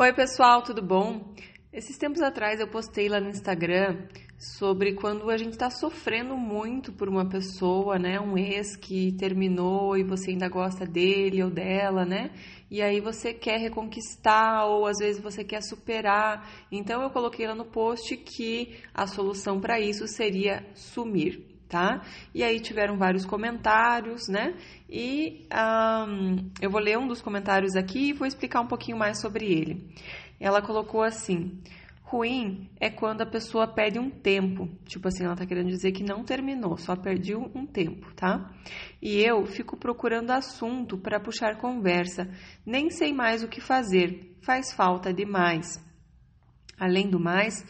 Oi, pessoal, tudo bom? Esses tempos atrás eu postei lá no Instagram sobre quando a gente está sofrendo muito por uma pessoa, né? Um ex que terminou e você ainda gosta dele ou dela, né? E aí você quer reconquistar ou às vezes você quer superar. Então eu coloquei lá no post que a solução para isso seria sumir tá? E aí tiveram vários comentários, né? E um, eu vou ler um dos comentários aqui e vou explicar um pouquinho mais sobre ele. Ela colocou assim: ruim é quando a pessoa perde um tempo. Tipo assim, ela tá querendo dizer que não terminou, só perdeu um tempo, tá? E eu fico procurando assunto para puxar conversa, nem sei mais o que fazer, faz falta demais. Além do mais,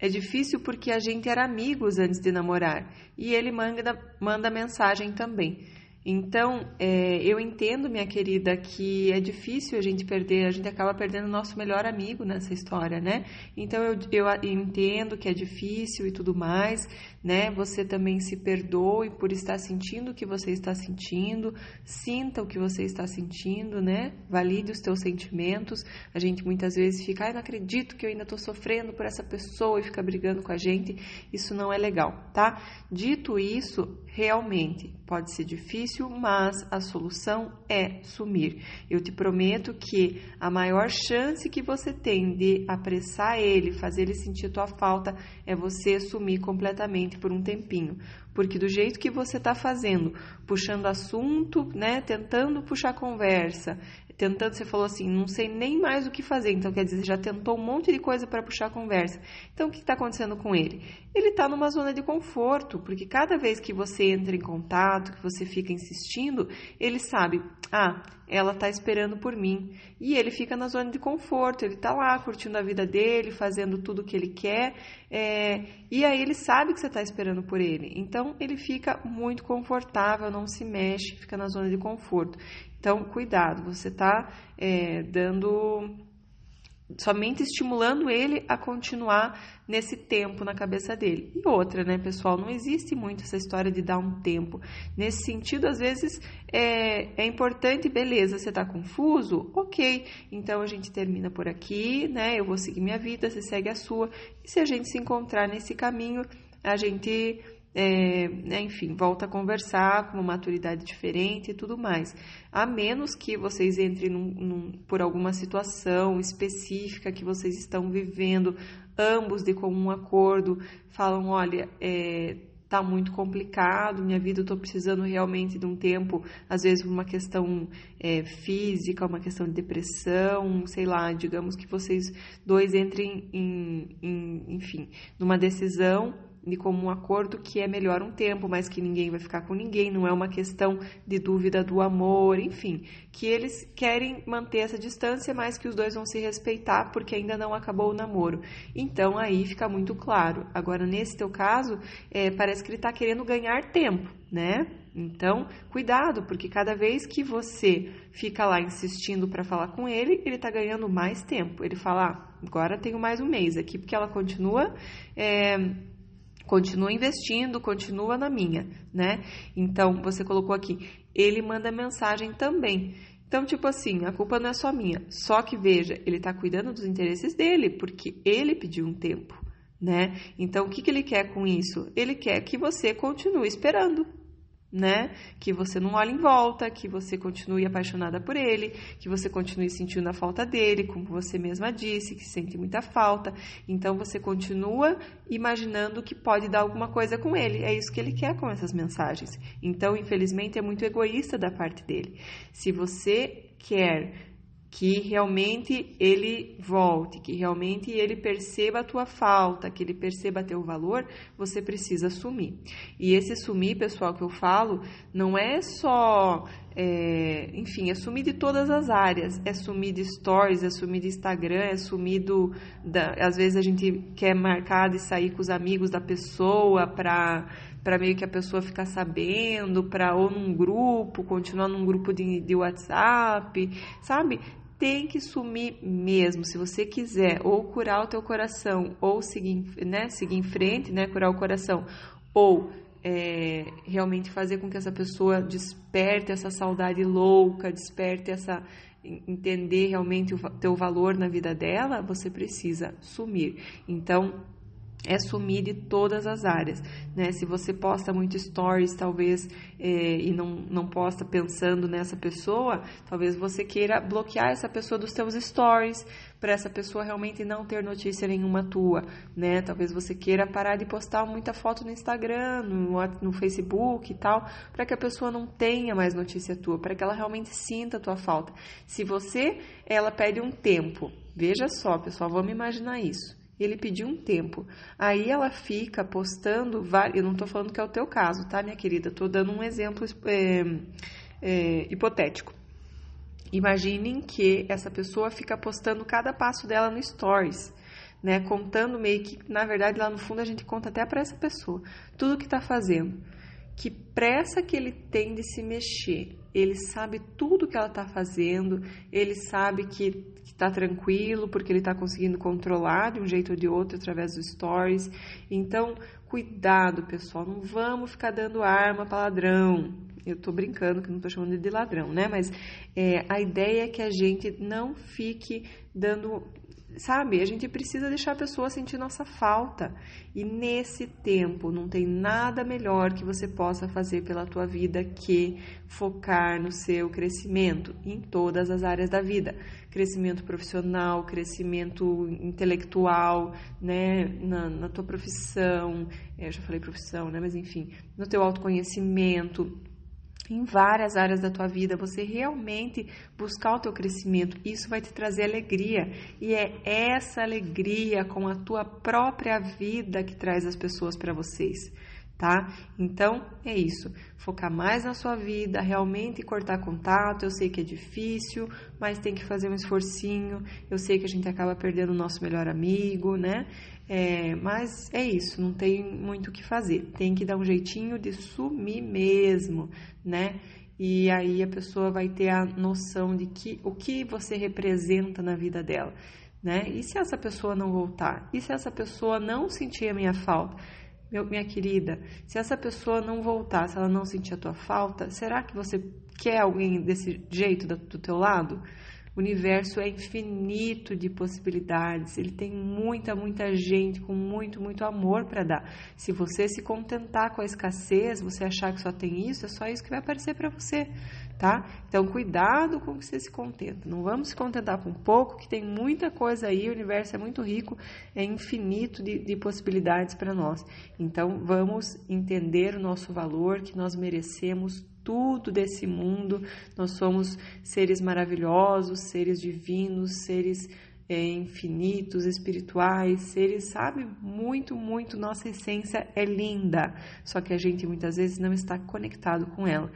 é difícil porque a gente era amigos antes de namorar e ele manda, manda mensagem também. Então, é, eu entendo, minha querida, que é difícil a gente perder, a gente acaba perdendo o nosso melhor amigo nessa história, né? Então, eu, eu entendo que é difícil e tudo mais, né? Você também se perdoe por estar sentindo o que você está sentindo, sinta o que você está sentindo, né? Valide os teus sentimentos. A gente muitas vezes fica, ai, não acredito que eu ainda estou sofrendo por essa pessoa e fica brigando com a gente. Isso não é legal, tá? Dito isso, realmente pode ser difícil, mas a solução é sumir. Eu te prometo que a maior chance que você tem de apressar ele, fazer ele sentir tua falta, é você sumir completamente por um tempinho. Porque do jeito que você está fazendo, puxando assunto, né, tentando puxar conversa, tentando, você falou assim, não sei nem mais o que fazer. Então, quer dizer, você já tentou um monte de coisa para puxar a conversa. Então, o que está acontecendo com ele? Ele está numa zona de conforto, porque cada vez que você entra em contato, que você fica insistindo, ele sabe, ah, ela está esperando por mim. E ele fica na zona de conforto, ele está lá curtindo a vida dele, fazendo tudo o que ele quer, é, e aí ele sabe que você está esperando por ele. Então, ele fica muito confortável, não se mexe, fica na zona de conforto. Então, cuidado, você está é, dando somente estimulando ele a continuar nesse tempo na cabeça dele. E outra, né, pessoal, não existe muito essa história de dar um tempo. Nesse sentido, às vezes é, é importante, beleza, você está confuso? Ok, então a gente termina por aqui, né? Eu vou seguir minha vida, você segue a sua. E se a gente se encontrar nesse caminho, a gente é, né, enfim, volta a conversar com uma maturidade diferente e tudo mais. A menos que vocês entrem num, num, por alguma situação específica que vocês estão vivendo, ambos de comum acordo, falam: olha, é, tá muito complicado, minha vida eu tô precisando realmente de um tempo, às vezes uma questão é, física, uma questão de depressão, sei lá, digamos que vocês dois entrem em, em enfim, numa decisão de comum acordo que é melhor um tempo, mas que ninguém vai ficar com ninguém, não é uma questão de dúvida do amor, enfim, que eles querem manter essa distância, mas que os dois vão se respeitar porque ainda não acabou o namoro. Então aí fica muito claro. Agora, nesse teu caso, é, parece que ele está querendo ganhar tempo, né? Então, cuidado, porque cada vez que você fica lá insistindo para falar com ele, ele está ganhando mais tempo. Ele fala, ah, agora tenho mais um mês aqui, porque ela continua. É, continua investindo, continua na minha, né? Então, você colocou aqui, ele manda mensagem também. Então, tipo assim, a culpa não é só minha. Só que veja, ele está cuidando dos interesses dele, porque ele pediu um tempo, né? Então, o que, que ele quer com isso? Ele quer que você continue esperando, né? Que você não olhe em volta, que você continue apaixonada por ele, que você continue sentindo a falta dele, como você mesma disse, que sente muita falta. Então você continua imaginando que pode dar alguma coisa com ele. É isso que ele quer com essas mensagens. Então, infelizmente, é muito egoísta da parte dele. Se você quer que realmente ele volte, que realmente ele perceba a tua falta, que ele perceba teu valor, você precisa assumir. E esse sumir, pessoal, que eu falo, não é só, é, enfim, é sumir de todas as áreas. É sumir de stories, é sumir de Instagram, é sumir do. Da, às vezes a gente quer marcar de sair com os amigos da pessoa para para meio que a pessoa ficar sabendo, para ou num grupo, continuar num grupo de, de WhatsApp, sabe? Tem que sumir mesmo. Se você quiser ou curar o teu coração, ou seguir, né, seguir em frente, né, curar o coração, ou é, realmente fazer com que essa pessoa desperte essa saudade louca, desperte essa, entender realmente o teu valor na vida dela, você precisa sumir. Então, é sumir de todas as áreas, né? Se você posta muito stories, talvez, é, e não, não posta pensando nessa pessoa, talvez você queira bloquear essa pessoa dos seus stories, para essa pessoa realmente não ter notícia nenhuma tua, né? Talvez você queira parar de postar muita foto no Instagram, no, no Facebook e tal, para que a pessoa não tenha mais notícia tua, para que ela realmente sinta a tua falta. Se você, ela pede um tempo, veja só, pessoal, vamos imaginar isso ele pediu um tempo. Aí ela fica postando. Eu não estou falando que é o teu caso, tá, minha querida? Estou dando um exemplo é, é, hipotético. Imaginem que essa pessoa fica postando cada passo dela no Stories. Né, contando meio que, na verdade, lá no fundo a gente conta até para essa pessoa tudo que está fazendo. Que pressa que ele tem de se mexer. Ele sabe tudo que ela está fazendo, ele sabe que está tranquilo, porque ele está conseguindo controlar de um jeito ou de outro através dos stories. Então, cuidado, pessoal, não vamos ficar dando arma para ladrão. Eu estou brincando que não estou chamando de ladrão, né? Mas é, a ideia é que a gente não fique dando sabe, a gente precisa deixar a pessoa sentir nossa falta. E nesse tempo não tem nada melhor que você possa fazer pela tua vida que focar no seu crescimento em todas as áreas da vida. Crescimento profissional, crescimento intelectual, né, na, na tua profissão, é, eu já falei profissão, né, mas enfim, no teu autoconhecimento, em várias áreas da tua vida, você realmente buscar o teu crescimento, isso vai te trazer alegria. E é essa alegria com a tua própria vida que traz as pessoas para vocês, tá? Então, é isso. Focar mais na sua vida, realmente cortar contato. Eu sei que é difícil, mas tem que fazer um esforcinho. Eu sei que a gente acaba perdendo o nosso melhor amigo, né? É, mas é isso, não tem muito o que fazer. Tem que dar um jeitinho de sumir mesmo, né? E aí a pessoa vai ter a noção de que o que você representa na vida dela, né? E se essa pessoa não voltar? E se essa pessoa não sentir a minha falta? Meu, minha querida, se essa pessoa não voltar, se ela não sentir a tua falta, será que você quer alguém desse jeito do, teu lado? O universo é infinito de possibilidades, ele tem muita, muita gente com muito, muito amor para dar. Se você se contentar com a escassez, você achar que só tem isso, é só isso que vai aparecer para você, tá? Então, cuidado com que você se contenta. Não vamos se contentar com pouco, que tem muita coisa aí, o universo é muito rico, é infinito de, de possibilidades para nós. Então, vamos entender o nosso valor, que nós merecemos tudo desse mundo. Nós somos seres maravilhosos, seres divinos, seres é, infinitos, espirituais, seres, sabe? Muito, muito. Nossa essência é linda, só que a gente muitas vezes não está conectado com ela.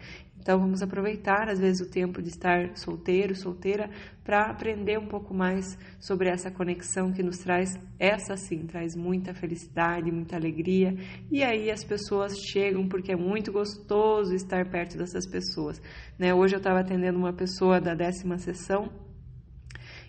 Então vamos aproveitar às vezes o tempo de estar solteiro, solteira, para aprender um pouco mais sobre essa conexão que nos traz, essa sim, traz muita felicidade, muita alegria. E aí as pessoas chegam porque é muito gostoso estar perto dessas pessoas. Né? Hoje eu estava atendendo uma pessoa da décima sessão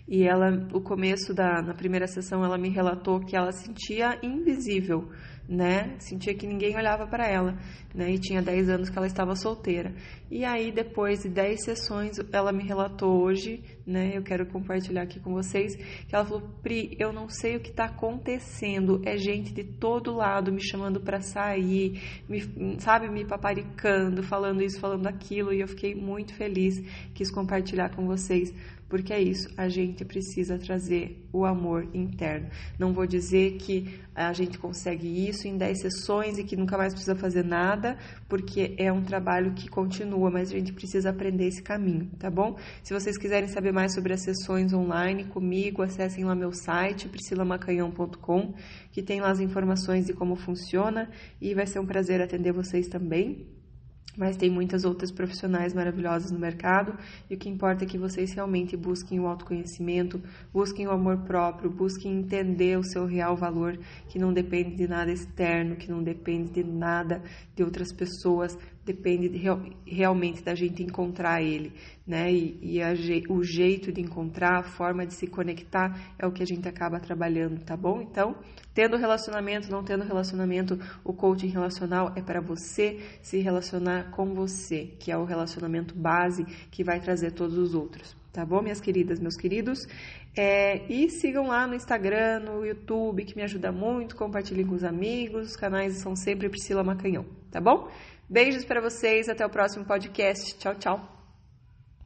e ela, o começo da na primeira sessão, ela me relatou que ela sentia invisível né? Sentia que ninguém olhava para ela, né? E tinha 10 anos que ela estava solteira. E aí, depois de 10 sessões, ela me relatou hoje, né? Eu quero compartilhar aqui com vocês, que ela falou: Pri, eu não sei o que está acontecendo. É gente de todo lado me chamando para sair, me, sabe, me paparicando, falando isso, falando aquilo. E eu fiquei muito feliz, quis compartilhar com vocês porque é isso, a gente precisa trazer o amor interno. Não vou dizer que a gente consegue isso em 10 sessões e que nunca mais precisa fazer nada, porque é um trabalho que continua, mas a gente precisa aprender esse caminho, tá bom? Se vocês quiserem saber mais sobre as sessões online comigo, acessem lá meu site, priscilamacanhão.com, que tem lá as informações de como funciona e vai ser um prazer atender vocês também mas tem muitas outras profissionais maravilhosas no mercado e o que importa é que vocês realmente busquem o autoconhecimento, busquem o amor próprio, busquem entender o seu real valor, que não depende de nada externo, que não depende de nada de outras pessoas, depende de, realmente da gente encontrar ele, né? E, e a, o jeito de encontrar, a forma de se conectar é o que a gente acaba trabalhando, tá bom? Então, tendo relacionamento, não tendo relacionamento, o coaching relacional é para você se relacionar com você, que é o relacionamento base que vai trazer todos os outros tá bom, minhas queridas, meus queridos? É, e sigam lá no Instagram, no YouTube, que me ajuda muito. Compartilhem com os amigos. Os canais são sempre Priscila Macanhão, tá bom? Beijos para vocês, até o próximo podcast. Tchau, tchau.